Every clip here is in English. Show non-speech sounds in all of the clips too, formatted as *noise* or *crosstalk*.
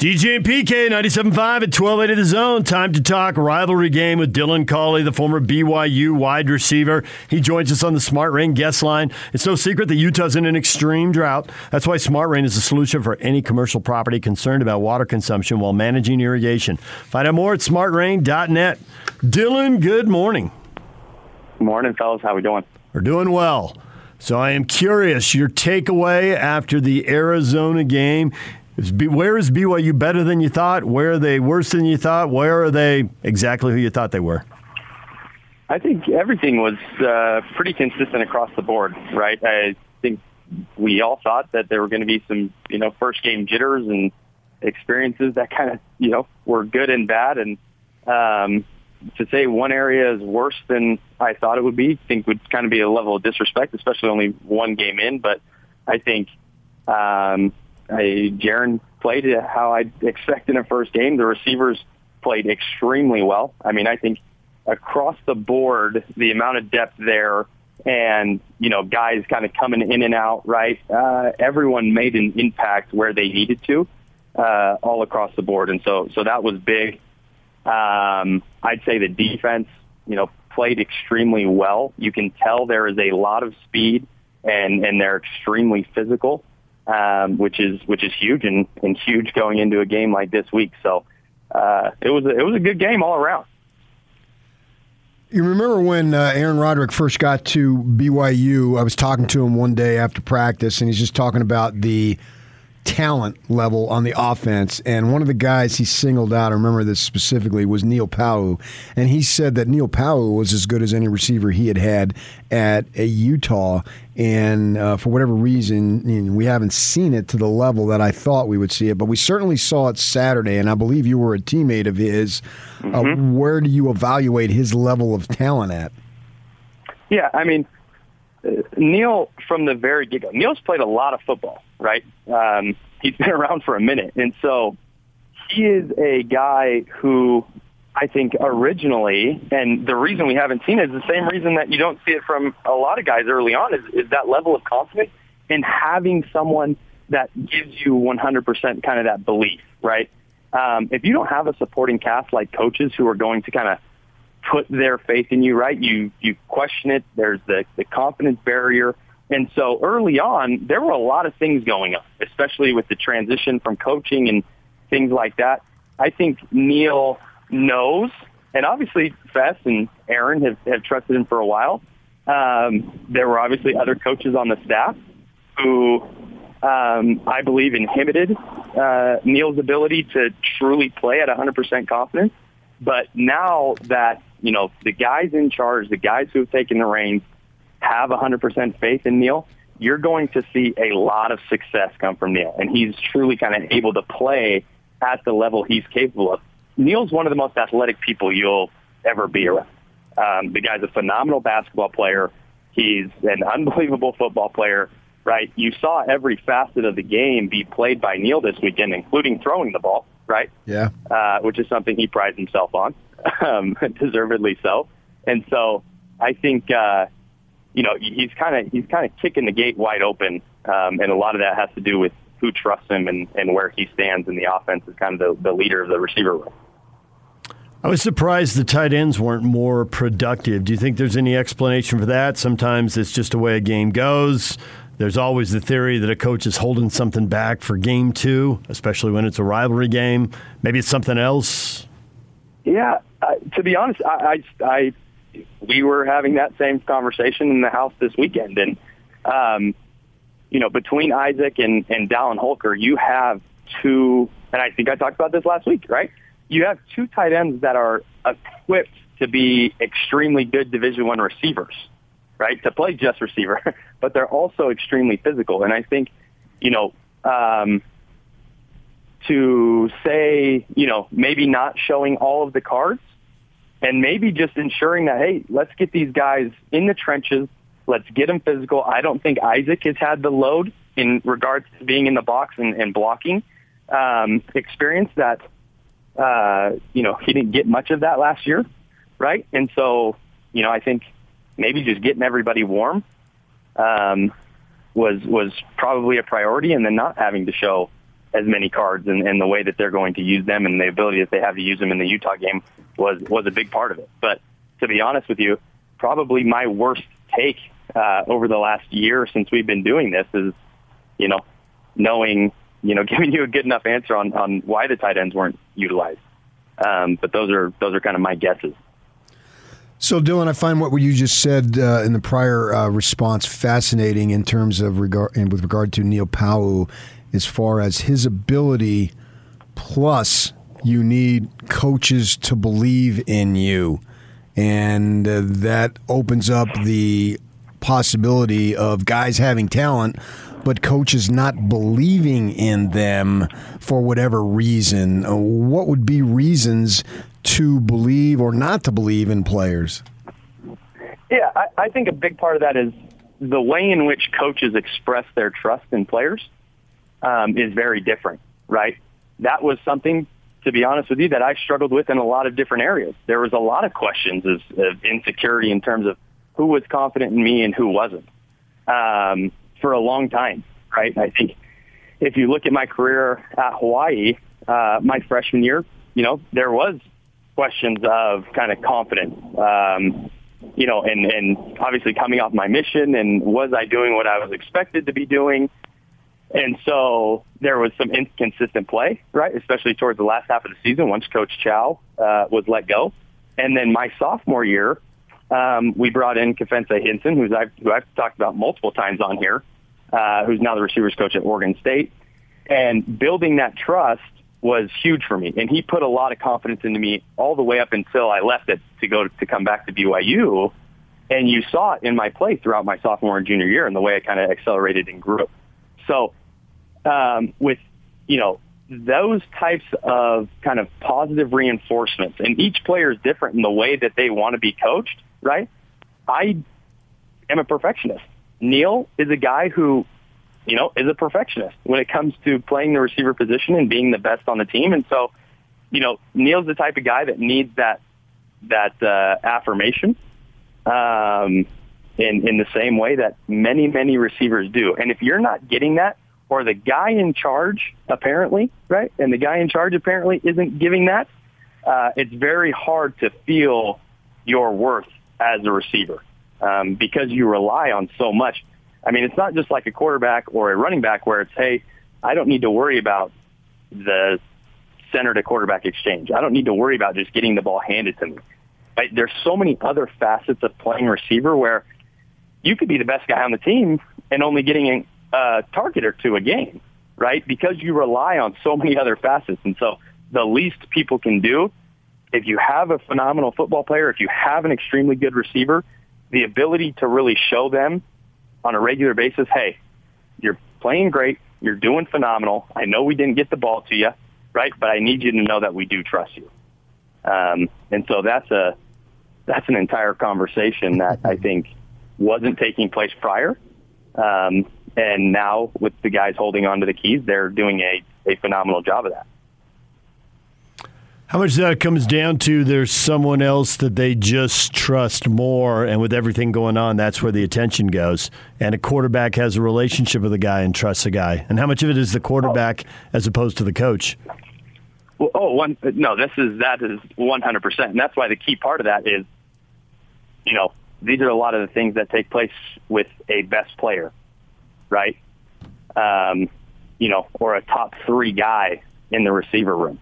DJ and PK, 97.5 at 12 8 of the zone. Time to talk rivalry game with Dylan Collie, the former BYU wide receiver. He joins us on the Smart Rain guest line. It's no secret that Utah's in an extreme drought. That's why Smart Rain is the solution for any commercial property concerned about water consumption while managing irrigation. Find out more at smartrain.net. Dylan, good morning. Good Morning, fellas. How are we doing? We're doing well. So I am curious, your takeaway after the Arizona game. Is B- where is BYU better than you thought? Where are they worse than you thought? Where are they exactly who you thought they were? I think everything was uh, pretty consistent across the board, right? I think we all thought that there were going to be some, you know, first game jitters and experiences that kind of, you know, were good and bad. And um, to say one area is worse than I thought it would be, I think would kind of be a level of disrespect, especially only one game in. But I think um, I, Jaren played how I'd expect in a first game. The receivers played extremely well. I mean, I think across the board, the amount of depth there and, you know, guys kind of coming in and out, right? Uh, everyone made an impact where they needed to, uh, all across the board. And so, so that was big. Um, I'd say the defense, you know, played extremely well. You can tell there is a lot of speed and, and they're extremely physical um, which is which is huge and, and huge going into a game like this week. So uh, it was a, it was a good game all around. You remember when uh, Aaron Roderick first got to BYU? I was talking to him one day after practice, and he's just talking about the talent level on the offense. And one of the guys he singled out, I remember this specifically, was Neil Pau'u. And he said that Neil Pau'u was as good as any receiver he had had at a Utah. And uh, for whatever reason, you know, we haven't seen it to the level that I thought we would see it. But we certainly saw it Saturday. And I believe you were a teammate of his. Uh, mm-hmm. Uh, where do you evaluate his level of talent at? Yeah, I mean, Neil, from the very get-go, Neil's played a lot of football, right? Um, he's *laughs* been around for a minute. And so he is a guy who I think originally, and the reason we haven't seen it is the same reason that you don't see it from a lot of guys early on is, is that level of confidence and having someone that gives you 100% kind of that belief, right? Um, if you don't have a supporting cast like coaches who are going to kind of put their faith in you, right? You you question it. There's the the confidence barrier. And so early on, there were a lot of things going on, especially with the transition from coaching and things like that. I think Neil knows, and obviously Fess and Aaron have, have trusted him for a while. Um, there were obviously other coaches on the staff who um, I believe inhibited uh, Neil's ability to truly play at 100% confidence. But now that you know, the guys in charge, the guys who have taken the reins, have 100% faith in Neil, you're going to see a lot of success come from Neil. And he's truly kind of able to play at the level he's capable of. Neil's one of the most athletic people you'll ever be around. Um, the guy's a phenomenal basketball player. He's an unbelievable football player, right? You saw every facet of the game be played by Neil this weekend, including throwing the ball, right? Yeah. Uh, which is something he prides himself on *laughs* um, *laughs* deservedly so. And so I think uh, you know he's kind of he's kind of kicking the gate wide open, um, and a lot of that has to do with who trusts him and, and where he stands in the offense as kind of the, the leader of the receiver room. I was surprised the tight ends weren't more productive. Do you think there's any explanation for that? Sometimes it's just the way a game goes. There's always the theory that a coach is holding something back for game two, especially when it's a rivalry game. Maybe it's something else. Yeah, uh, to be honest, I, I, I, we were having that same conversation in the house this weekend, and um, you know, between Isaac and and Dallin Holker, you have two, and I think I talked about this last week, right? You have two tight ends that are equipped to be extremely good Division One receivers, right? To play just receiver, *laughs* but they're also extremely physical, and I think, you know. Um, to say, you know, maybe not showing all of the cards and maybe just ensuring that, hey, let's get these guys in the trenches. Let's get them physical. I don't think Isaac has had the load in regards to being in the box and, and blocking um, experience that, uh, you know, he didn't get much of that last year, right? And so, you know, I think maybe just getting everybody warm um, was was probably a priority, and then not having to show as many cards and, and the way that they're going to use them and the ability that they have to use them in the Utah game was was a big part of it. But to be honest with you, probably my worst take uh, over the last year since we've been doing this is, you know, knowing, you know, *laughs* giving you a good enough answer on on why the tight ends weren't utilized. Um, but those are those are kind of my guesses. So, Dylan, I find what you just said uh, in the prior uh, response fascinating in terms of regard and with regard to Neil Pau'u, as far as his ability. Plus, you need coaches to believe in you, and uh, that opens up the possibility of guys having talent, but coaches not believing in them for whatever reason. Uh, what would be reasons to believe or not to believe in players? Yeah, I, I think a big part of that is the way in which coaches express their trust in players um, is very different, right? That was something, to be honest with you, that I struggled with in a lot of different areas. There was a lot of questions of, of insecurity in terms of who was confident in me and who wasn't um, for a long time, right? I think if you look at my career at Hawaii, uh, my freshman year, you know, there was questions of kind of confidence, um, you know, and, and obviously coming off my mission and was I doing what I was expected to be doing? And so there was some inconsistent play, right? Especially towards the last half of the season once Coach Chow uh, was let go. And then my sophomore year, um, we brought in Kefense Hynson, who's I've, who I've talked about multiple times on here, uh, who's now the receivers coach at Oregon State. And building that trust was huge for me. And he put a lot of confidence into me all the way up until I left it to go to come back to BYU. And you saw it in my play throughout my sophomore and junior year and the way I kind of accelerated and grew. So um, with, you know, those types of kind of positive reinforcements, and each player is different in the way that they want to be coached, right? I am a perfectionist. Neil is a guy who you know, is a perfectionist when it comes to playing the receiver position and being the best on the team. And so, you know, Neil's the type of guy that needs that that uh, affirmation um, in in the same way that many many receivers do. And if you're not getting that, or the guy in charge apparently, right, and the guy in charge apparently isn't giving that, uh, it's very hard to feel your worth as a receiver um, because you rely on so much I mean, it's not just like a quarterback or a running back where it's, hey, I don't need to worry about the center to quarterback exchange. I don't need to worry about just getting the ball handed to me. Right? There's so many other facets of playing receiver where you could be the best guy on the team and only getting a target or two a game, right? Because you rely on so many other facets. And so the least people can do, if you have a phenomenal football player, if you have an extremely good receiver, the ability to really show them on a regular basis, hey, you're playing great. You're doing phenomenal. I know we didn't get the ball to you, right? But I need you to know that we do trust you. Um, and so that's a that's an entire conversation that I think wasn't taking place prior. Um, and now with the guys holding on to the keys, they're doing a, a phenomenal job of that. How much that comes down to there's someone else that they just trust more, and with everything going on, that's where the attention goes. And a quarterback has a relationship with a guy and trusts a guy. And how much of it is the quarterback oh. as opposed to the coach? Well, oh, one no, this is that is 100, percent and that's why the key part of that is, you know, these are a lot of the things that take place with a best player, right? Um, you know, or a top three guy in the receiver room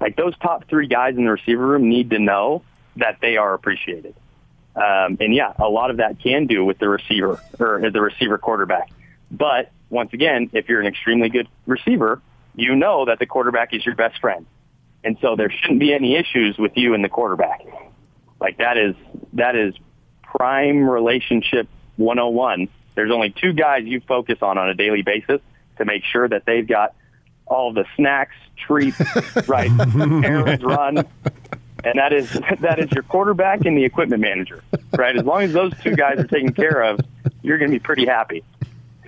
like those top three guys in the receiver room need to know that they are appreciated. Um, and yeah, a lot of that can do with the receiver or the receiver quarterback. But once again, if you're an extremely good receiver, you know that the quarterback is your best friend. And so there shouldn't be any issues with you and the quarterback. Like that is, that is prime relationship 101. There's only two guys you focus on on a daily basis to make sure that they've got all the snacks, treats, *laughs* right, errands run, and that is *laughs* that is your quarterback and the equipment manager, right? As long as those two guys are taken care of, you're going to be pretty happy.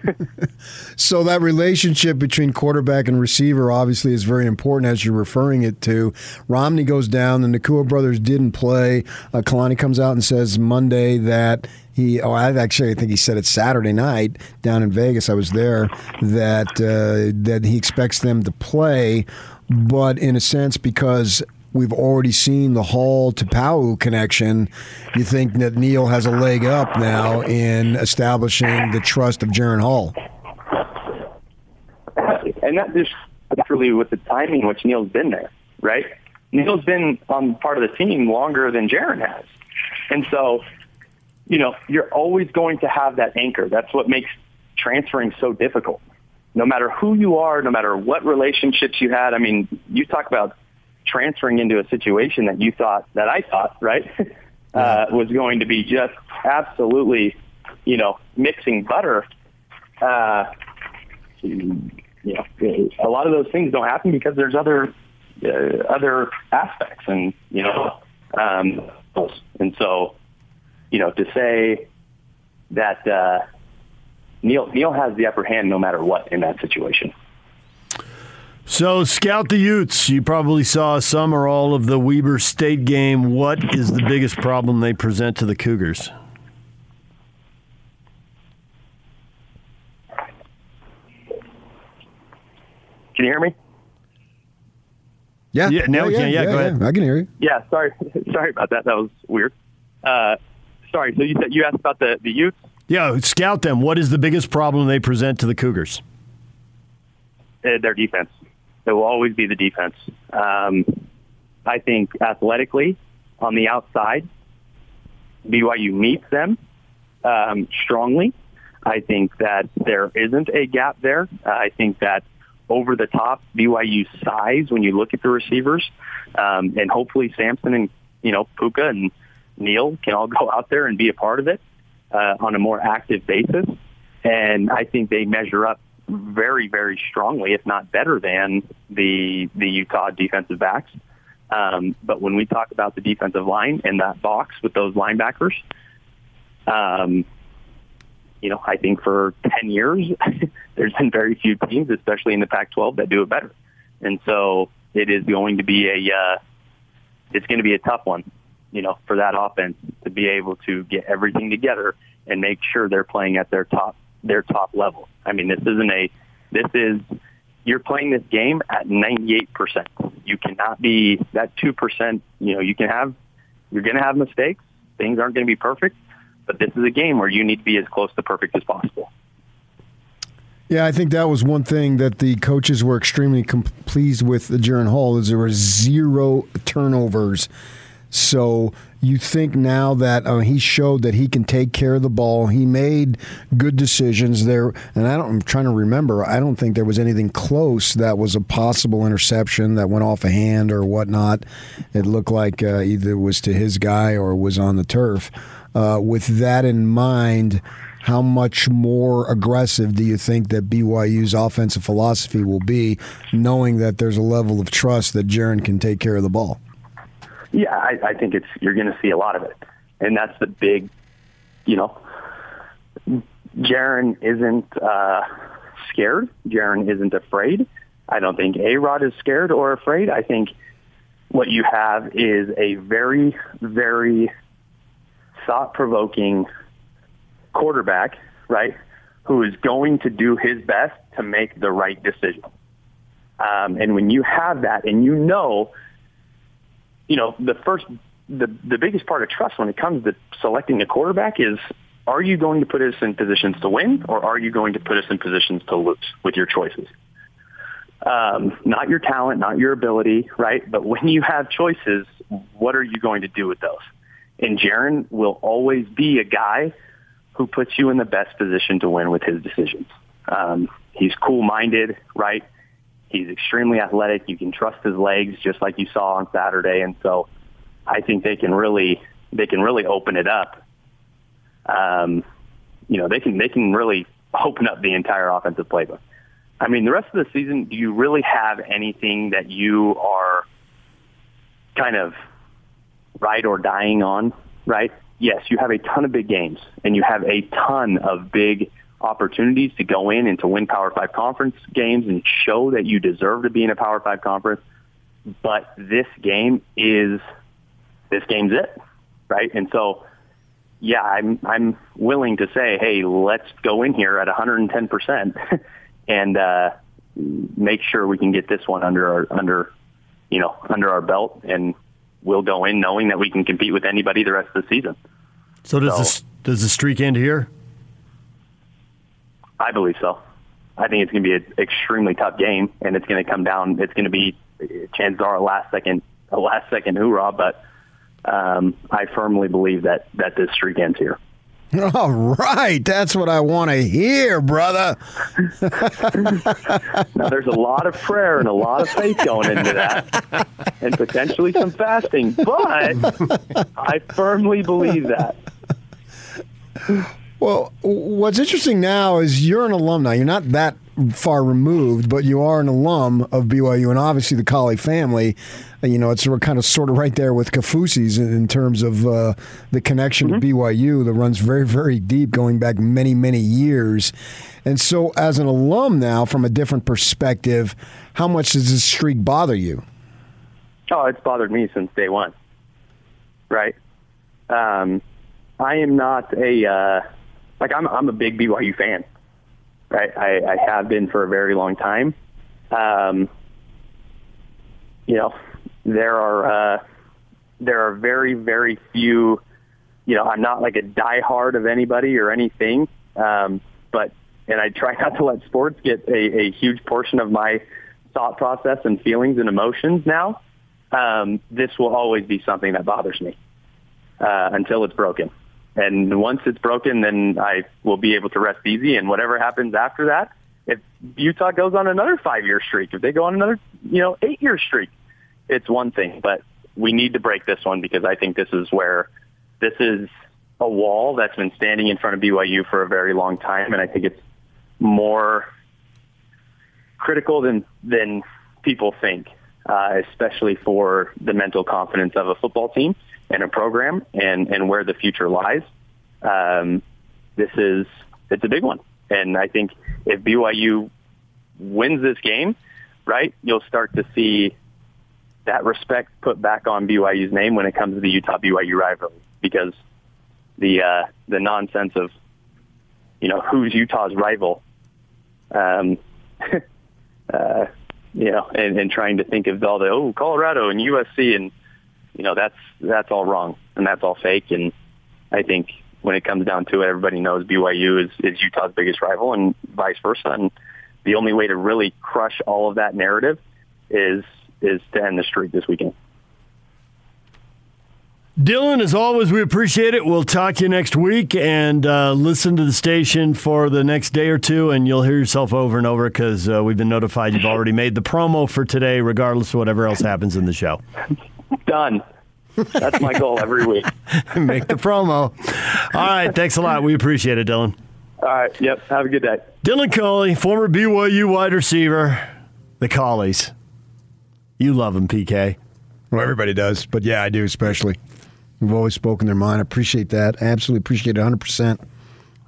*laughs* so that relationship between quarterback and receiver obviously is very important as you're referring it to. Romney goes down, the Nacua brothers didn't play. Uh, Kalani comes out and says Monday that he oh I actually I think he said it Saturday night down in Vegas. I was there that uh, that he expects them to play, but in a sense because we've already seen the Hall to Pau connection. You think that Neil has a leg up now in establishing the trust of Jaren Hall? And that just really with the timing which Neil's been there, right? Neil's been on part of the team longer than Jaren has. And so, you know, you're always going to have that anchor. That's what makes transferring so difficult. No matter who you are, no matter what relationships you had. I mean, you talk about transferring into a situation that you thought that I thought right *laughs* uh, was going to be just absolutely, you know, mixing butter. Uh, you know, a lot of those things don't happen because there's other uh, other aspects, and you know, um, and so, you know, to say that uh, Neil Neal has the upper hand no matter what in that situation. So, scout the Utes. You probably saw some or all of the Weber State game. What is the biggest problem they present to the Cougars? Can you hear me? Yeah. Yeah. Now we can. Yeah, go ahead. I can hear you. Yeah. Sorry. *laughs* sorry about that. That was weird. Uh, sorry. So you said you asked about the the Utes. Yeah. Scout them. What is the biggest problem they present to the Cougars? Uh, their defense. It will always be the defense. Um, I think athletically, on the outside, BYU meets them um, strongly. I think that there isn't a gap there. Uh, I think that over the top, BYU size when you look at the receivers, um, and hopefully Samson and you know Puka and Neil can all *laughs* go out there and be a part of it uh, on a more active basis. And I think they measure up very, very strongly, if not better than the the Utah defensive backs. Um, but when we talk about the defensive line and that box with those linebackers, um, you know, I think for 10 years, *laughs* there's been very few teams, especially in the Pac-12, that do it better. And so it is going to be a, uh, it's going to be a tough one, you know, for that offense to be able to get everything together and make sure they're playing at their top their top level. I mean, this isn't a, this is, you're playing this game at 98%. You cannot be that 2%, you know, you can have, you're going to have mistakes. Things aren't going to be perfect, but this is a game where you need to be as close to perfect as possible. Yeah, I think that was one thing that the coaches were extremely com- pleased with the Jaren Hall is there were zero turnovers. So you think now that uh, he showed that he can take care of the ball. He made good decisions there, and I. I'm trying to remember. I don't think there was anything close that was a possible interception that went off a hand or whatnot. It looked like uh, either it was to his guy or was on the turf. Uh, with that in mind, how much more aggressive do you think that BYU's offensive philosophy will be, knowing that there's a level of trust that Jaren can take care of the ball? Yeah, I, I think it's you're going to see a lot of it, and that's the big, you know, Jaren isn't uh, scared. Jaren isn't afraid. I don't think A Rod is scared or afraid. I think what you have is a very, very thought provoking quarterback, right? Who is going to do his best to make the right decision. Um, and when you have that and you know you know, the first, the, the biggest part of trust when it comes to selecting a quarterback is, are you going to put us in positions to win or are you going to put us in positions to lose with your choices? Um, not your talent, not your ability, right? But when you have choices, what are you going to do with those? And Jaren will always be a guy who puts you in the best position to win with his decisions. Um, he's cool-minded, right? He's extremely athletic. You can trust his legs, just like you saw on Saturday. And so, I think they can really they can really open it up. Um, you know, they can they can really open up the entire offensive playbook. I mean, the rest of the season, do you really have anything that you are kind of ride or dying on? Right? Yes, you have a ton of big games, and you have a ton of big opportunities to go in and to win Power Five conference games and show that you deserve to be in a Power Five conference. But this game is this game's it, right? And so, yeah, I'm I'm willing to say, hey, let's go in here at 110 percent *laughs* and uh, make sure we can get this one under our under you know under our belt, and we'll go in knowing that we can compete with anybody the rest of the season. So does so, this does the streak end here? I believe so. I think it's going to be an extremely tough game, and it's going to come down. It's going to be chances are a last second a last second hoorah, but um, I firmly believe that that this streak ends here. *laughs* All right, that's what I want to hear, brother. *laughs* now, there's a lot of prayer and a lot of faith going into that, and potentially some fasting, but I firmly believe that. *laughs* Well, what's interesting now is you're an alumni. You're not that far removed, but you are an alum of BYU, and obviously the Collie family. You know, it's kind of sort of right there with Kaufusi's in terms of uh, the connection mm-hmm. to BYU that runs very, very deep, going back many, many years. And so, as an alum now, from a different perspective, how much does this streak bother you? Oh, it's bothered me since day one. Right. Um, I am not a uh, like I'm I'm a big BYU fan. Right, I, I have been for a very long time. Um, you know, there are uh, there are very very few. You know, I'm not like a diehard of anybody or anything, um, but and I try *laughs* not to let sports get a, a huge portion of my thought process and feelings and emotions now. Um, this will always be something that bothers me uh, until it's broken. And once it's broken, then I will be able to rest easy. And whatever happens after that, if Utah goes on another five-year streak, if they go on another, you know, eight-year streak, it's one thing. But we need to break this one because I think this is where this is a wall that's been standing in front of BYU for a very long time, and I think it's more critical than than people think, uh, especially for the mental confidence of a football team and a program and, and where the future lies. Um, this is, it's a big one. And I think if BYU wins this game, right, you'll start to see that respect put back on BYU's name when it comes to the Utah BYU rivalry because the uh, the nonsense of you know who's Utah's rival, um, *laughs* uh, you know, and, and trying to think of all the oh Colorado and USC and you know that's that's all wrong and that's all fake. And I think when it comes down to it, everybody knows BYU is, is Utah's biggest rival and vice versa. And the only way to really crush all of that narrative is is to end the streak this weekend. Dylan, as always, we appreciate it. We'll talk to you next week and uh, listen to the station for the next day or two, and you'll hear yourself over and over because uh, we've been notified you've already made the promo for today, regardless of whatever else happens in the show. Done. That's my goal every week. *laughs* Make the promo. All right. Thanks a lot. We appreciate it, Dylan. All right. Yep. Have a good day. Dylan Collie, former BYU wide receiver, the Collies. You love them, PK. Well, everybody does, but yeah, I do especially. We've always spoken their mind. I appreciate that. I absolutely appreciate it 100%.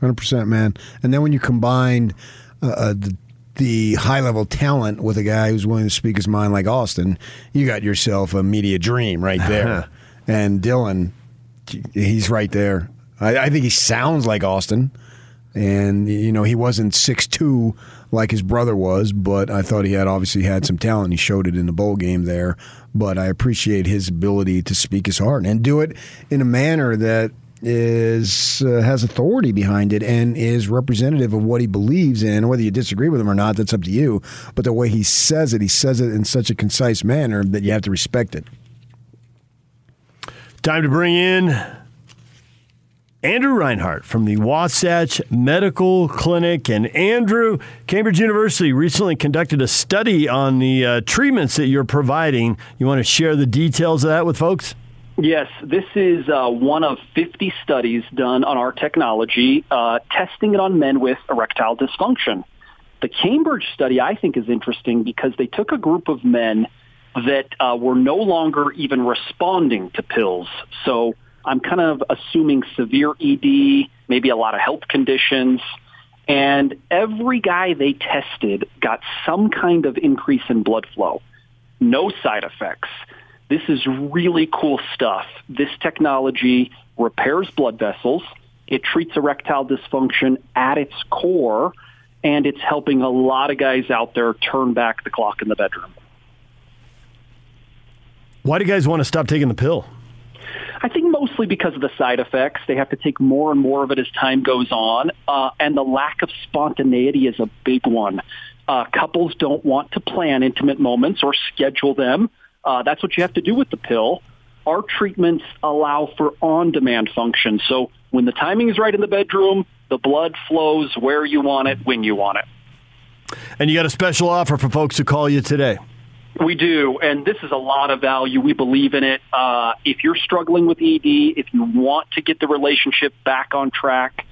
100%, man. And then when you combine uh, uh the the high level talent with a guy who's willing to speak his mind like Austin, you got yourself a media dream right there. Uh-huh. and Dylan, he's right there. I, I, think he sounds like Austin. And, you know, he wasn't six two like his brother was, but I thought he had obviously had some talent. He showed it in the bowl game there. But I appreciate his ability to speak his heart and do it in a manner that is uh, has authority behind it and is representative of what he believes in. Whether you disagree with him or not, that's up to you. But the way he says it, he says it in such a concise manner that you have to respect it. Time to bring in Andrew Reinhardt from the Wasatch Medical Clinic. And Andrew, Cambridge University recently conducted a study on the uh, treatments that you're providing. You want to share the details of that with folks? Yes, this is uh, one of 50 studies done on our technology, uh, testing it on men with erectile dysfunction. The Cambridge study, I think, is interesting because they took a group of men that uh, were no longer even responding to pills. So I'm kind of assuming severe ED, maybe a lot of health conditions, And every guy they tested got some kind of increase in blood flow. No side effects. This is really cool stuff. This technology repairs blood vessels. It treats erectile dysfunction at its core, and it's helping a lot of guys out there turn back the clock in the bedroom. Why do you guys want to stop taking the pill? I think mostly because of the side effects. They have to take more and more of it as time goes on, uh, and the lack of spontaneity is a big one. Uh, couples don't want to plan intimate moments or schedule them. Uh, that's what you have to do with the pill. Our treatments allow for on-demand function. So when the timing is right in the bedroom, the blood flows where you want it, when you want it. And you got a special offer for folks who call you today. We do, and this is a lot of value. We believe in it. Uh, if you're struggling with ED, if you want to get the relationship back on track,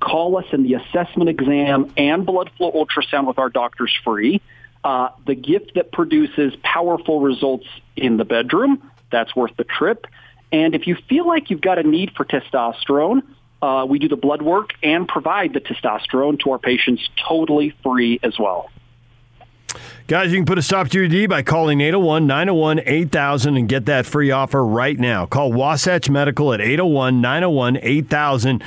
call us in the assessment exam and blood flow ultrasound with our doctors free. Uh, the gift that produces powerful results in the bedroom, that's worth the trip. And if you feel like you've got a need for testosterone, uh, we do the blood work and provide the testosterone to our patients totally free as well. Guys, you can put a stop to your ED by calling 801 901 8000 and get that free offer right now. Call Wasatch Medical at 801 901 8000.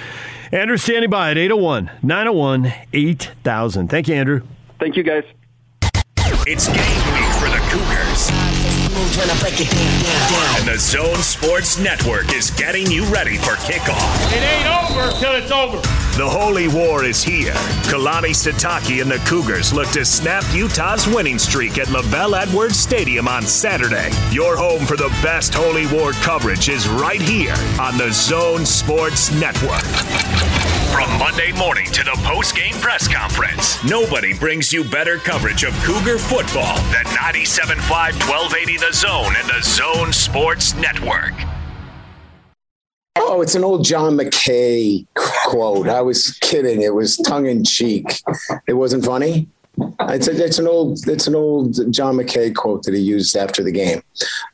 Andrew standing by at 801 901 8000. Thank you, Andrew. Thank you, guys. It's game week for the Cougars. And the Zone Sports Network is getting you ready for kickoff. It ain't over till it's over. The Holy War is here. Kalani Sitake and the Cougars look to snap Utah's winning streak at LaVell Edwards Stadium on Saturday. Your home for the best Holy War coverage is right here on the Zone Sports Network. From Monday morning to the post-game press conference, nobody brings you better coverage of Cougar football than 97.5 1280 The Zone and the Zone Sports Network. Oh, it's an old John McKay quote. I was kidding. It was tongue in cheek. It wasn't funny. It's, a, it's an old it's an old John McKay quote that he used after the game.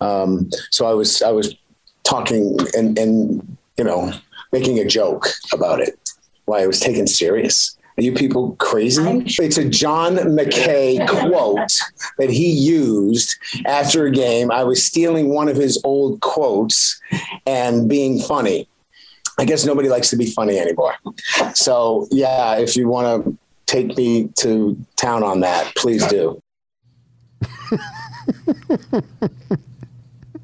Um, so I was I was talking and and you know making a joke about it. Why it was taken serious. Are you people crazy? It's a John McKay *laughs* quote that he used after a game. I was stealing one of his old quotes and being funny. I guess nobody likes to be funny anymore. So, yeah, if you want to take me to town on that, please do. *laughs*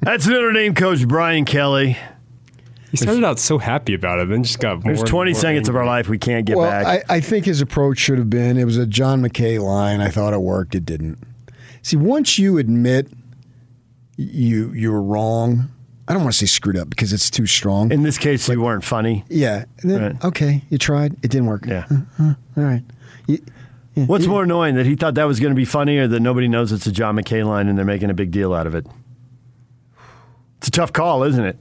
That's Notre Dame coach Brian Kelly. He started out so happy about it, then just got more. There's 20 more seconds of our life we can't get well, back. I, I think his approach should have been it was a John McKay line. I thought it worked. It didn't. See, once you admit you you were wrong, I don't want to say screwed up because it's too strong. In this case, you weren't funny. yeah. then, Right. Okay, you tried. It didn't work. Yeah. Uh-huh, all right. You- yeah, What's you- more annoying, that he thought that was going to be funny or that nobody knows it's a John McKay line and they're making a big deal out of it? It's a tough call, isn't it?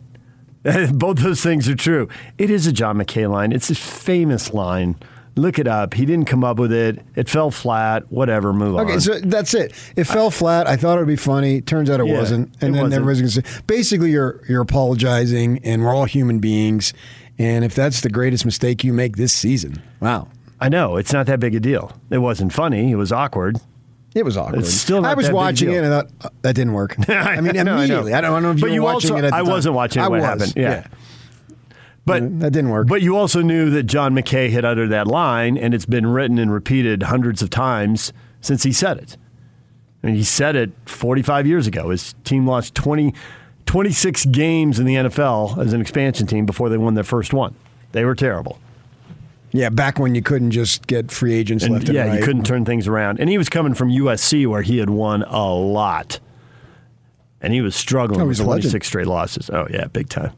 *laughs* Both those things are true. It is a John McKay line. It's a famous line. Look it up. He didn't come up with it. It fell flat. Whatever. Move on. Okay, so that's it. It fell flat. I thought it would be funny. Turns out it Yeah, wasn't. And it then wasn't. everybody's going to say, basically, you're you're apologizing, and we're all human beings. And if that's the greatest mistake you make this season, wow, I know. It's not that big a deal. It wasn't funny. It was awkward. It was awkward. It's still I was watching it, and I thought uh, that didn't work. I *laughs* mean, I know, I know. immediately. I, don't, I don't know if But you you were watching also- it. At the I time. wasn't watching it I when was, happened. Yeah. But that didn't work. But you also knew that John McKay had uttered that line, and it's been written and repeated hundreds of times since he said it. I mean, he said it 45 years ago. His team lost 20, 26 games in the NFL as an expansion team before they won their first one. They were terrible. Yeah, back when you couldn't just get free agents And left and yeah, right. you couldn't turn things around. And he was coming from USC where he had won a lot. And he was struggling Oh, with he's a legend. 26 straight losses. Oh, yeah, big time.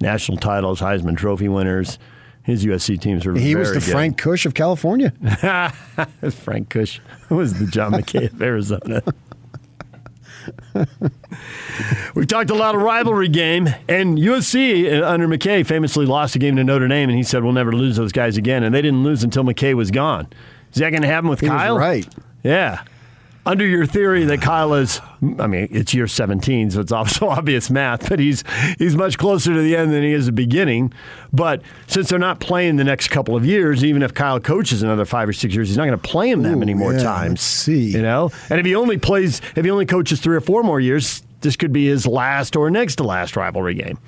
National titles, Heisman Trophy winners. His USC teams were very good. He was the good. Frank Kush of California. *laughs* Frank Kush was the John McKay of *laughs* Arizona. *laughs* We've talked a lot of rivalry game, and USC uh, under McKay famously lost a game to Notre Dame, and he said we'll never lose those guys again, and they didn't lose until McKay was gone. Is that going to happen with He Kyle? right. Yeah. Under your theory that Kyle is, I mean, it's year 17, so it's also *laughs* obvious math, but he's he's much closer to the end than he is the beginning. But since they're not playing the next couple of years, even if Kyle coaches another five or six years, he's not going to play him that Ooh, many more yeah, times. see. you know. And if he only plays, if he only coaches three or four more years, this could be his last or next to last rivalry game.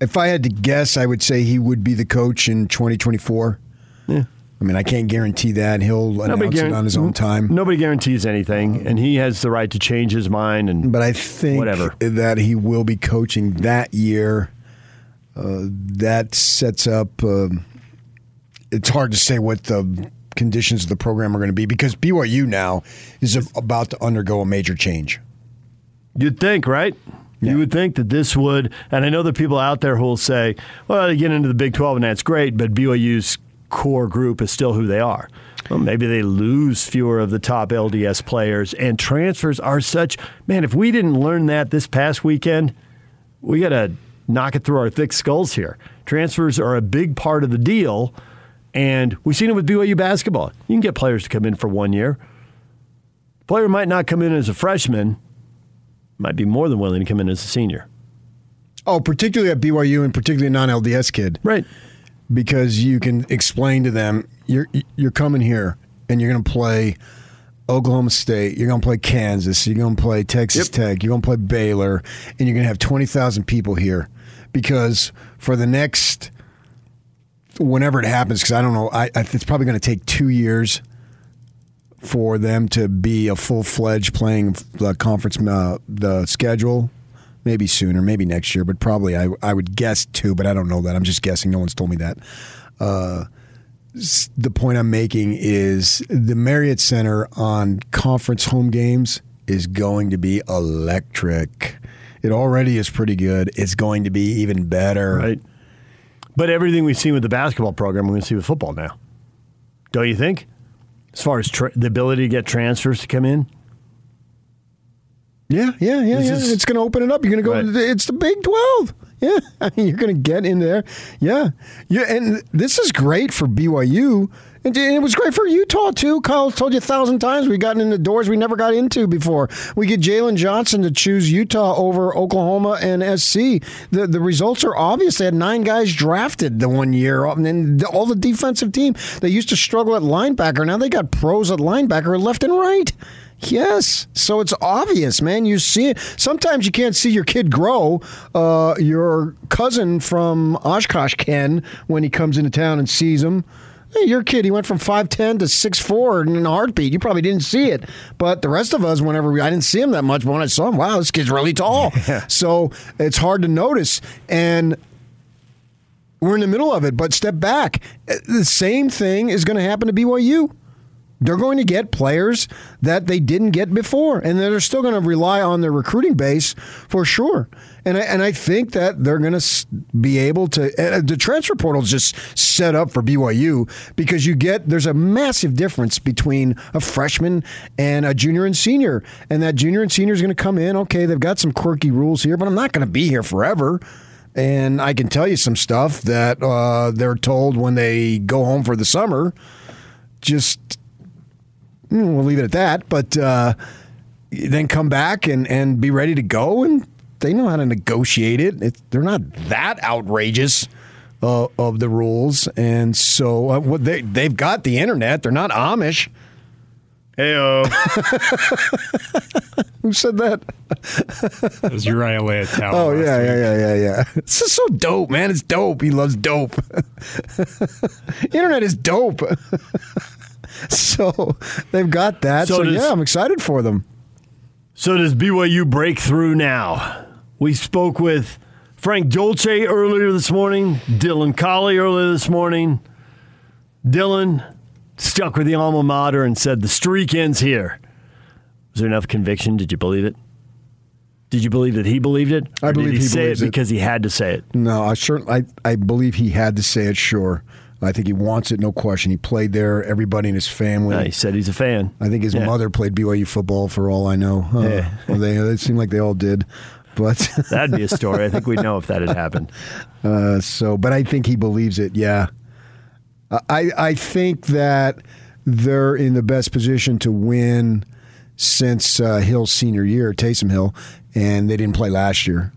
If I had to guess, I would say he would be the coach in 2024. Yeah. I mean, I can't guarantee that. He'll announce it on his own time. Nobody guarantees anything, and he has the right to change his mind. And But I think Whatever. that he will be coaching that year. Uh, that sets up. um it's hard to say what the conditions of the program are going to be because BYU now is about to undergo a major change. You'd think, right? You would think that this would, and I know the people out there who will say, well, they get into the Big 12 and that's great, but BYU's core group is still who they are. Well, maybe they lose fewer of the top LDS players, and transfers are such. Man, if we didn't learn that this past weekend, we got to knock it through our thick skulls here. Transfers are a big part of the deal, and we've seen it with BYU basketball. You can get players to come in for one year. Player might not come in as a freshman, might be more than willing to come in as a senior. Oh, particularly at BYU and particularly a non LDS kid. Right. Because you can explain to them you're you're coming here and you're going to play Oklahoma State, you're going to play Kansas, you're going to play Texas Tech, you're going to play Baylor, and you're going to have 20,000 people here. Because for the next whenever it happens because I don't know, I, I it's probably going to take 2 years for them to be a full-fledged playing the conference uh, the schedule maybe sooner, maybe next year, but probably I, I would guess two, but I don't know that. I'm just guessing. No one's told me that. Uh, the point I'm making is the Marriott Center on conference home games is going to be electric. It already is pretty good. It's going to be even better. Right. But everything we've seen with the basketball program, we're going to see with football now. Don't you think? As far as tra- the ability to get transfers to come in, Yeah, yeah, yeah, This yeah. is- it's going to open it up. You're going to go. Right. It's the Big Twelve. Yeah, I *laughs* mean, you're going to get in there. Yeah, yeah, and this is great for BYU, and it was great for Utah too. Kyle told you a thousand times we gotten in the doors we never got into before. We get Jaylon Johnson to choose Utah over Oklahoma and SC. The the results are obvious. They had nine guys drafted the one year, and then all the defensive team. They used to struggle at linebacker. Now they got pros at linebacker left and right. Yes. So it's obvious, man. You see it. Sometimes you can't see your kid grow. Uh, your cousin from Oshkosh can when he comes into town and sees him. Hey, your kid, he went from 5'10 to 6'4 in a heartbeat. You probably didn't see it. But the rest of us, whenever we, I didn't see him that much, but when I saw him, wow, this kid's really tall. *laughs* So it's hard to notice. And we're in the middle of it, but step back. The same thing is going to happen to BYU. They're going to get players that they didn't get before, and they're still going to rely on their recruiting base for sure. And I, and I think that they're going to be able to. Uh, the transfer portal is just set up for BYU because you get there's a massive difference between a freshman and a junior and senior, and that junior and senior is going to come in. Okay, they've got some quirky rules here, but I'm not going to be here forever. And I can tell you some stuff that uh, they're told when they go home for the summer. Just we'll leave it at that. But uh, then come back and, and be ready to go, and they know how to negotiate it. it they're not that outrageous uh, of the rules, and so uh, what they they've got the internet. They're not Amish. Heyo. *laughs* Who said that? It was Uriah Leotau. Oh yeah, yeah, yeah, yeah, yeah. This is so dope, man. It's dope. He loves dope. *laughs* internet is dope. *laughs* *laughs* so they've got that. So So, does- yeah, I'm excited for them. So does BYU break through now? We spoke with Frank Dolce earlier this morning, Dylan Collie earlier this morning. Dylan stuck with the alma mater and said the streak ends here. Was there enough conviction? Did you believe it? Did you believe that he believed it? I believe did he, he say it believes it. because he had to say it. No, I certainly I, I believe he had to say it. Sure, I think he wants it, no question. He played there. Everybody in his family. Yeah, he said he's a fan. I think his Yeah. mother played BYU football for all I know. Uh, Yeah. well, they they seem like they all did, but *laughs* That'd be a story. I think we'd know if that had happened. *laughs* uh, so. But I think he believes it. Yeah, I I think that they're in the best position to win since uh, Hill's senior year, Taysom Hill, and they didn't play last year.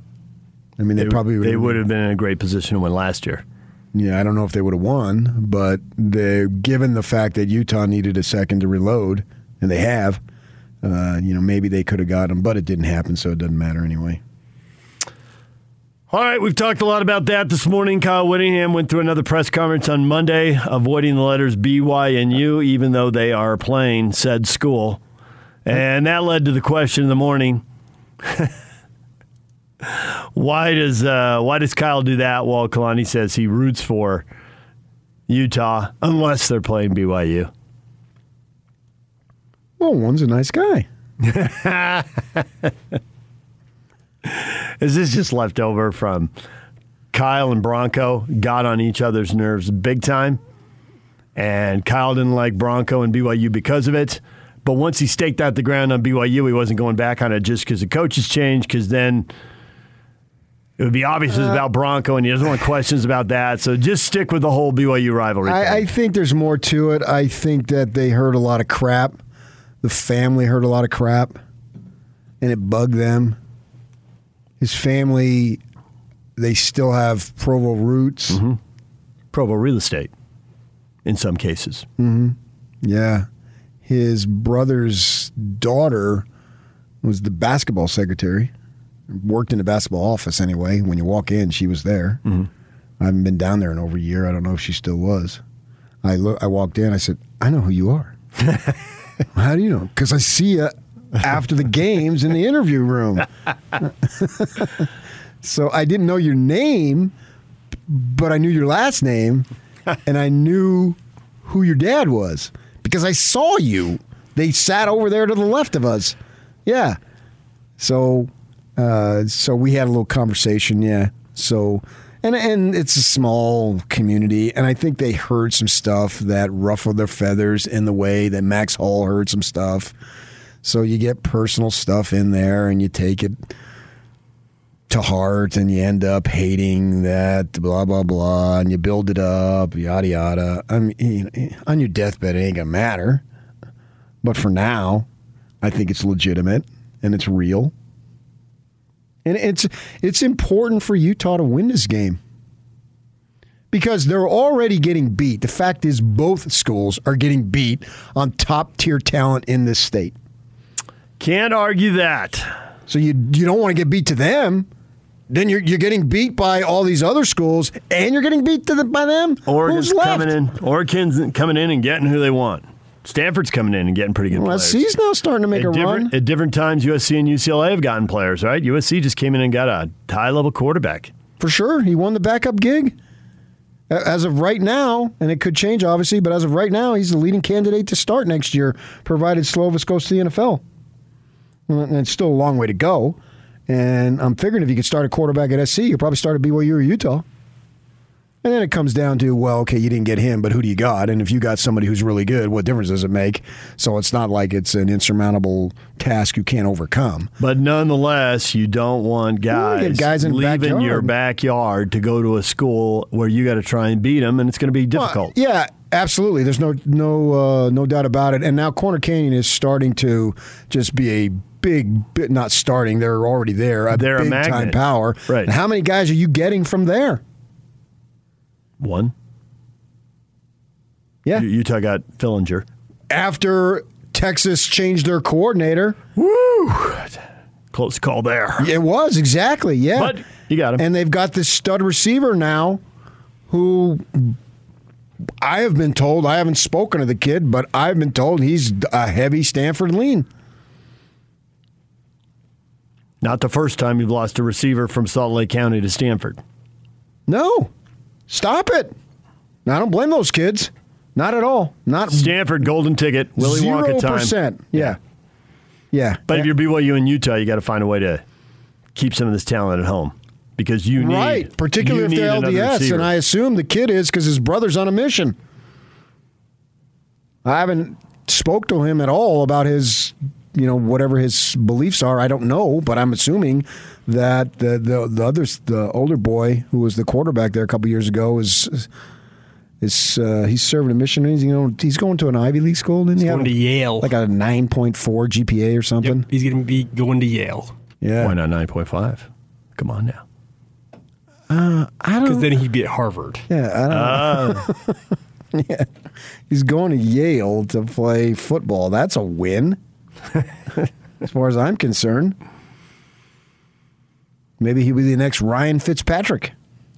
I mean, they, They, probably they would have been in a great position to win last year. Yeah, I don't know if they would have won, but they, given the fact that Utah needed a second to reload, and they have, uh, you know, maybe they could have got them, but it didn't happen, so it doesn't matter anyway. All right, we've talked a lot about that this morning. Kyle Whittingham went through another press conference on Monday, avoiding the letters B, Y, and U, even though they are playing said school. And that led to the question in the morning. *laughs* why does uh, why does Kyle do that while Kalani says he roots for Utah unless they're playing BYU? Well, one's a nice guy. *laughs* Is this just left over from Kyle and Bronco got on each other's nerves big time? And Kyle didn't like Bronco and BYU because of it. But once he staked out the ground on BYU, he wasn't going back on it just because the coaches changed, because then it would be obvious it was uh, about Bronco and he doesn't want *laughs* questions about that. So just stick with the whole BYU rivalry. I, I think there's more to it. I think that they heard a lot of crap. The family heard a lot of crap, and it bugged them. His family, they still have Provo roots. Mm-hmm. Provo real estate in some cases. Mm-hmm. Yeah. His brother's daughter was the basketball secretary. Worked in the basketball office anyway. When you walk in, she was there. Mm-hmm. I haven't been down there in over a year. I don't know if she still was. I look, I walked in. I said, "I know who you are." *laughs* How do you know? Because I see you after the games in the interview room. *laughs* so I didn't know your name, but I knew your last name, and I knew who your dad was because I saw you. They sat over there to the left of us. Yeah. So, uh, so we had a little conversation. Yeah. So, and and it's a small community, and I think they heard some stuff that ruffled their feathers in the way that Max Hall heard some stuff. So you get personal stuff in there, and you take it to heart, and you end up hating that blah blah blah, and you build it up, yada yada. I mean, on your deathbed, it ain't gonna matter. But for now, I think it's legitimate and it's real. And it's it's important for Utah to win this game. Because they're already getting beat. The fact is both schools are getting beat on top tier talent in this state. Can't argue that. So you you don't want to get beat to them. Then you're you're getting beat by all these other schools, and you're getting beat to the, by them. Oregon's coming in. Oregon's coming in and getting who they want. Stanford's coming in and getting pretty good Well, players. USC's now starting to make at a run. At different times, USC and UCLA have gotten players, right? USC just came in and got a high level quarterback. For sure. He won the backup gig. As of right now, and it could change obviously, but as of right now, he's the leading candidate to start next year, provided Slovis goes to the NFL. And it's still a long way to go. And I'm figuring if you could start a quarterback at SC, you probably start at BYU or Utah. And then it comes down to, well, okay, you didn't get him, but who do you got? And if you got somebody who's really good, what difference does it make? So it's not like it's an insurmountable task you can't overcome. But nonetheless, you don't want guys, guys in leaving your backyard. backyard to go to a school where you got to try and beat them, and it's going to be Well, difficult. yeah, absolutely. There's no no uh, no doubt about it. And now Corner Canyon is starting to just be a big bit not starting. They're already there. A They're a big time magnet. power. Right. And how many guys are you getting from there? One, Yeah. Utah got Fillinger. After Texas changed their coordinator, Woo! Close call there. it was exactly yeah. But you got him. and they've got this stud receiver now, who I have been told I haven't spoken to the kid, but I've been told he's a heavy Stanford lean. Not the first time you've lost a receiver from Salt Lake County to Stanford. No. Stop it. I don't blame those kids. Not at all. Not Stanford golden ticket, Willy zero Wonka time. Yeah. Yeah. But if you're BYU in Utah, you got to find a way to keep some of this talent at home because you need right, particularly you if they're LDS, and I assume the kid is because his brother's on a mission. I haven't spoke to him at all about his, you know, whatever his beliefs are. I don't know, but I'm assuming that the the the others, the older boy who was the quarterback there a couple years ago, is Is uh, he's serving a mission? He's going. He's going to an Ivy League school. Didn't he He's have going to Yale. like a nine point four GPA or something? Yep, he's going to be going to Yale Yeah. Why not 9.5? Come on now. I don't. Because then he'd be at Harvard. Yeah. I don't. Uh, *laughs* yeah. He's going to Yale to play football. That's a win, *laughs* as far as I'm concerned. Maybe he'll be the next Ryan Fitzpatrick.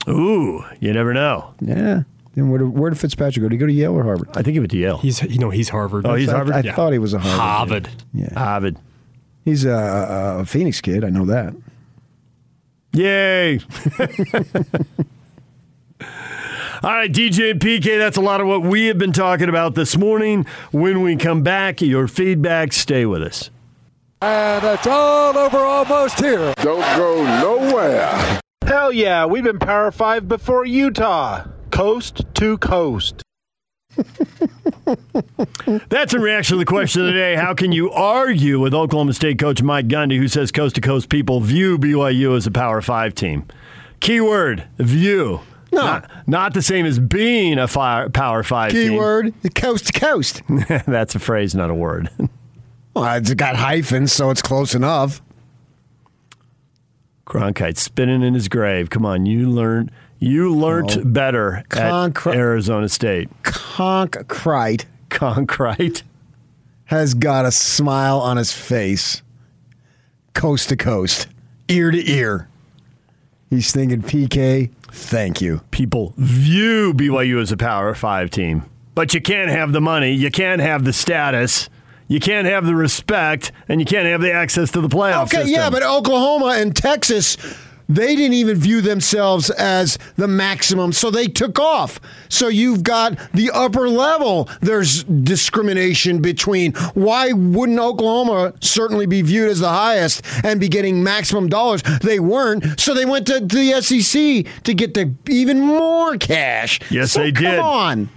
ooh, you never know. Yeah. Then where did, where did Fitzpatrick go? Did he go to Yale or Harvard? I think he went to Yale. He's you know he's Harvard. Oh, he's I, Harvard? I Yeah. thought he was a Harvard. Harvard. Yeah. Harvard. He's a, a, a Phoenix kid. I know that. Yay. *laughs* All right, DJ and PK, that's a lot of what we have been talking about this morning. When we come back, your feedback, stay with us. And it's all over almost here. Don't go nowhere. Hell yeah, we've been Power 5 before Utah. Coast to coast. *laughs* That's in reaction to the question of the day. How can you argue with Oklahoma State coach Mike Gundy, who says coast to coast people view BYU as a Power Five team? Keyword view. No. Not, not the same as being a fi- Power Five Keyword coast to coast. *laughs* That's a phrase, not a word. *laughs* Well, it's got hyphens, so it's close enough. Cronkite spinning in his grave. Come on, you learned you learned No. better at Arizona State. Conkrite. Conkrite has got a smile on his face, coast to coast, ear to ear. He's thinking, PK, thank you. People view BYU as a Power Five team, but you can't have the money, you can't have the status, you can't have the respect, and you can't have the access to the playoff Okay, system. yeah, but Oklahoma and Texas, they didn't even view themselves as the maximum, so they took off. So you've got the upper level. There's discrimination between why wouldn't Oklahoma certainly be viewed as the highest and be getting maximum dollars? They weren't, so they went to, to the SEC to get the even more cash. Yes, So they come did. on.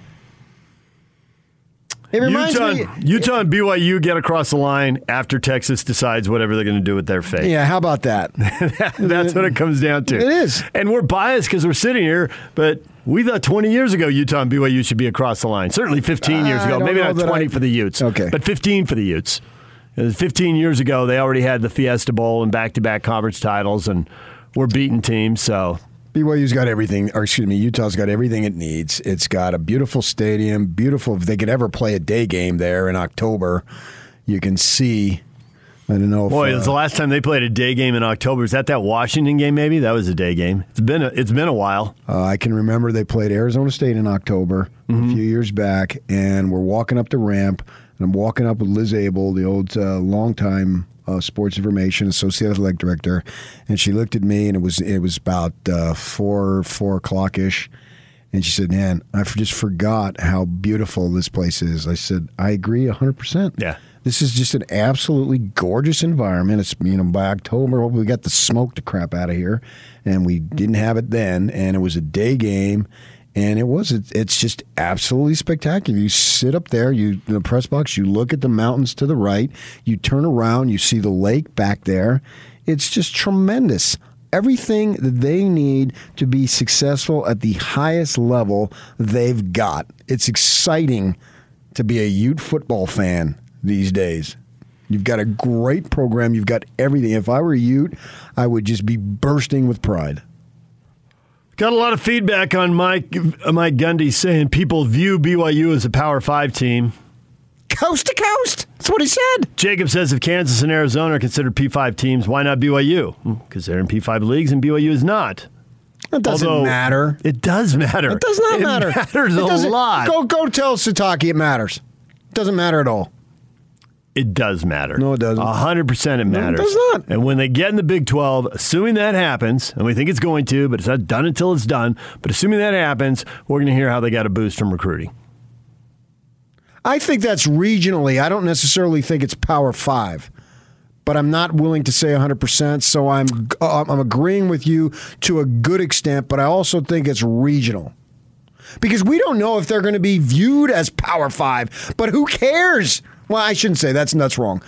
It reminds Utah, me. Utah and BYU get across the line after Texas decides whatever they're going to do with their fate. Yeah, how about that? *laughs* That's what it comes down to. It is. And we're biased because we're sitting here, but we thought 20 years ago Utah and BYU should be across the line. Certainly 15 years ago. Maybe not 20 I- for the Utes. Okay. But 15 for the Utes. Uh, 15 years ago, they already had the Fiesta Bowl and back to back conference titles, and we're beating teams. So BYU's got everything, or excuse me, Utah's got everything it needs. It's got a beautiful stadium, beautiful. If they could ever play a day game there in October, you can see. I don't know. If, Boy, it uh, was the last time they played a day game in October. Is that that Washington game? Maybe that was a day game. It's been a, it's been a while. uh, I can remember they played Arizona State in October Mm-hmm. a few years back, and we're walking up the ramp, and I'm walking up with Liz Abel, the old uh, longtime uh, sports information associate athletic director, and she looked at me, and it was it was about uh, four four o'clock ish. And she said, "Man, I just forgot how beautiful this place is." I said, "I agree, hundred percent. Yeah. This is just an absolutely gorgeous environment. It's you know by October we got the smoke to crap out of here, and we didn't have it then, and it was a day game, and it was it, it's just absolutely spectacular. You sit up there, you in the press box, you look at the mountains to the right, you turn around, you see the lake back there. It's just tremendous. Everything that they need to be successful at the highest level, they've got. It's exciting to be a Ute football fan these days. You've got a great program. You've got everything. If I were Ute, I would just be bursting with pride. Got a lot of feedback on Mike uh, Mike Gundy saying people view BYU as a Power Five team. Coast to coast. That's what he said. Jacob says if Kansas and Arizona are considered P5 teams, why not BYU? Because they're in P5 leagues and BYU is not. It doesn't Although- matter. It does matter. It does not It matter. It matters It a lot. Go go tell Sataki it matters. It doesn't matter at all. It does matter. No, it doesn't. A hundred percent, it matters. No, it does not. And when they get in the Big Twelve, assuming that happens, and we think it's going to, but it's not done until it's done. But assuming that happens, we're going to hear how they got a boost from recruiting. I think that's regionally. I don't necessarily think it's Power Five, but I'm not willing to say 100. percent So I'm uh, I'm agreeing with you to a good extent, but I also think it's regional because we don't know if they're going to be viewed as Power Five. But who cares? Well, I shouldn't say that's that's wrong.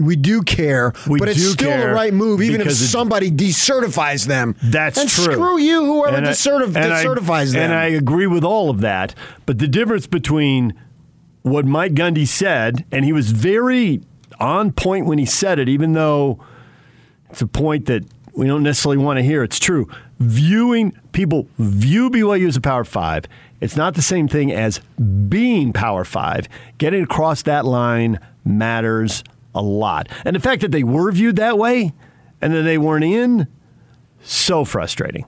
We do care, We but it's still the right move, even if somebody decertifies them. That's and true. Screw you, whoever And decertif- and I- decertifies them. And I agree with all of that. But the difference between what Mike Gundy said, and he was very on point when he said it, even though it's a point that we don't necessarily want to hear. It's true. Viewing people view BYU as a Power Five. It's not the same thing as being Power Five. Getting across that line matters a lot. And the fact that they were viewed that way and then they weren't in, so frustrating.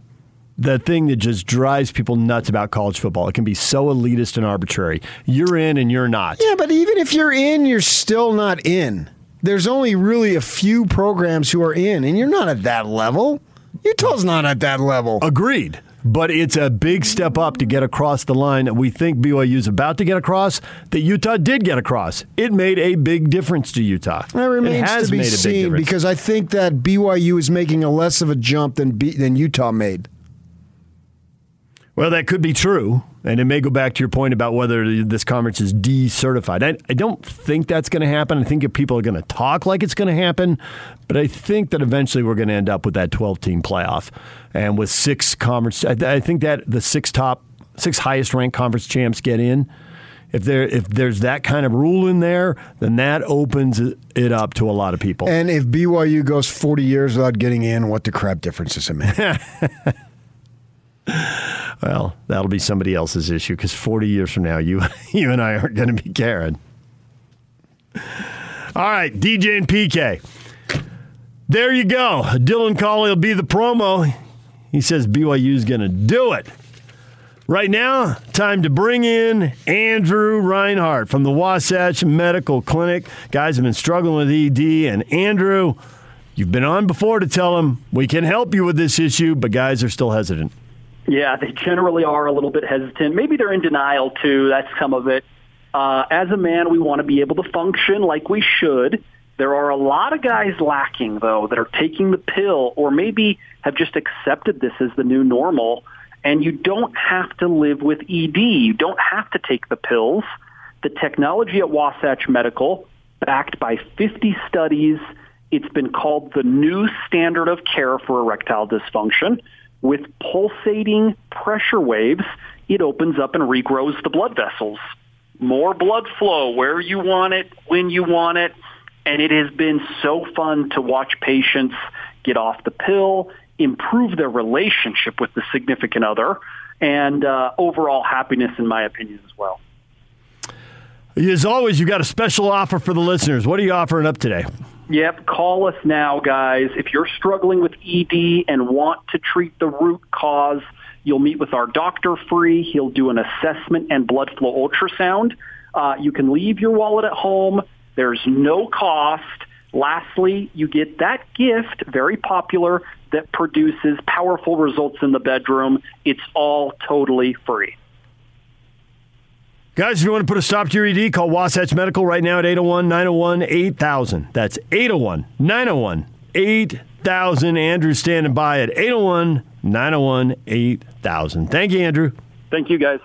The thing that just drives people nuts about college football. It can be so elitist and arbitrary. You're in and you're not. Yeah, but even if you're in, you're still not in. There's only really a few programs who are in, and you're not at that level. Utah's not at that level. Agreed. But it's a big step up to get across the line that we think BYU is about to get across, that Utah did get across. It made a big difference to Utah. That remains it has to be seen because I think that BYU is making a less of a jump than B, than Utah made. Well, that could be true. And it may go back to your point about whether this conference is decertified. I, I don't think that's going to happen. I think if people are going to talk like it's going to happen, but I think that eventually we're going to end up with that 12 team playoff. And with six conference, I, I think that the six top, six highest ranked conference champs get in. If there if there's that kind of rule in there, then that opens it up to a lot of people. And if BYU goes 40 years without getting in, what the crap difference does it make? *laughs* *laughs* Well, that'll be somebody else's issue because 40 years from now, you *laughs* you and I aren't going to be caring. All right, DJ and PK. There you go. Dylan Collie will be the promo. He says BYU's going to do it. Right now, time to bring in Andrew Reinhardt from the Wasatch Medical Clinic. Guys have been struggling with ED, and Andrew, you've been on before to tell them we can help you with this issue, but guys are still hesitant. Yeah, they generally are a little bit hesitant. Maybe they're in denial too. That's some of it. Uh, as a man, we want to be able to function like we should. There are a lot of guys lacking, though, that are taking the pill or maybe have just accepted this as the new normal. And you don't have to live with ED. You don't have to take the pills. The technology at Wasatch Medical, backed by 50 studies, it's been called the new standard of care for erectile dysfunction. With pulsating pressure waves, it opens up and regrows the blood vessels. More blood flow where you want it, when you want it. And it has been so fun to watch patients get off the pill, improve their relationship with the significant other, and uh, overall happiness, in my opinion, as well. As always, you've got a special offer for the listeners. What are you offering up today? Yep, call us now, guys. If you're struggling with ED and want to treat the root cause, you'll meet with our doctor free. He'll do an assessment and blood flow ultrasound. Uh, you can leave your wallet at home. There's no cost. Lastly, you get that gift, very popular, that produces powerful results in the bedroom. It's all totally free. Guys, if you want to put a stop to your ED, call Wasatch Medical right now at 801 901 8000. That's 801 901 8000. Andrew's standing by at 801 901 8000. Thank you, Andrew. Thank you, guys.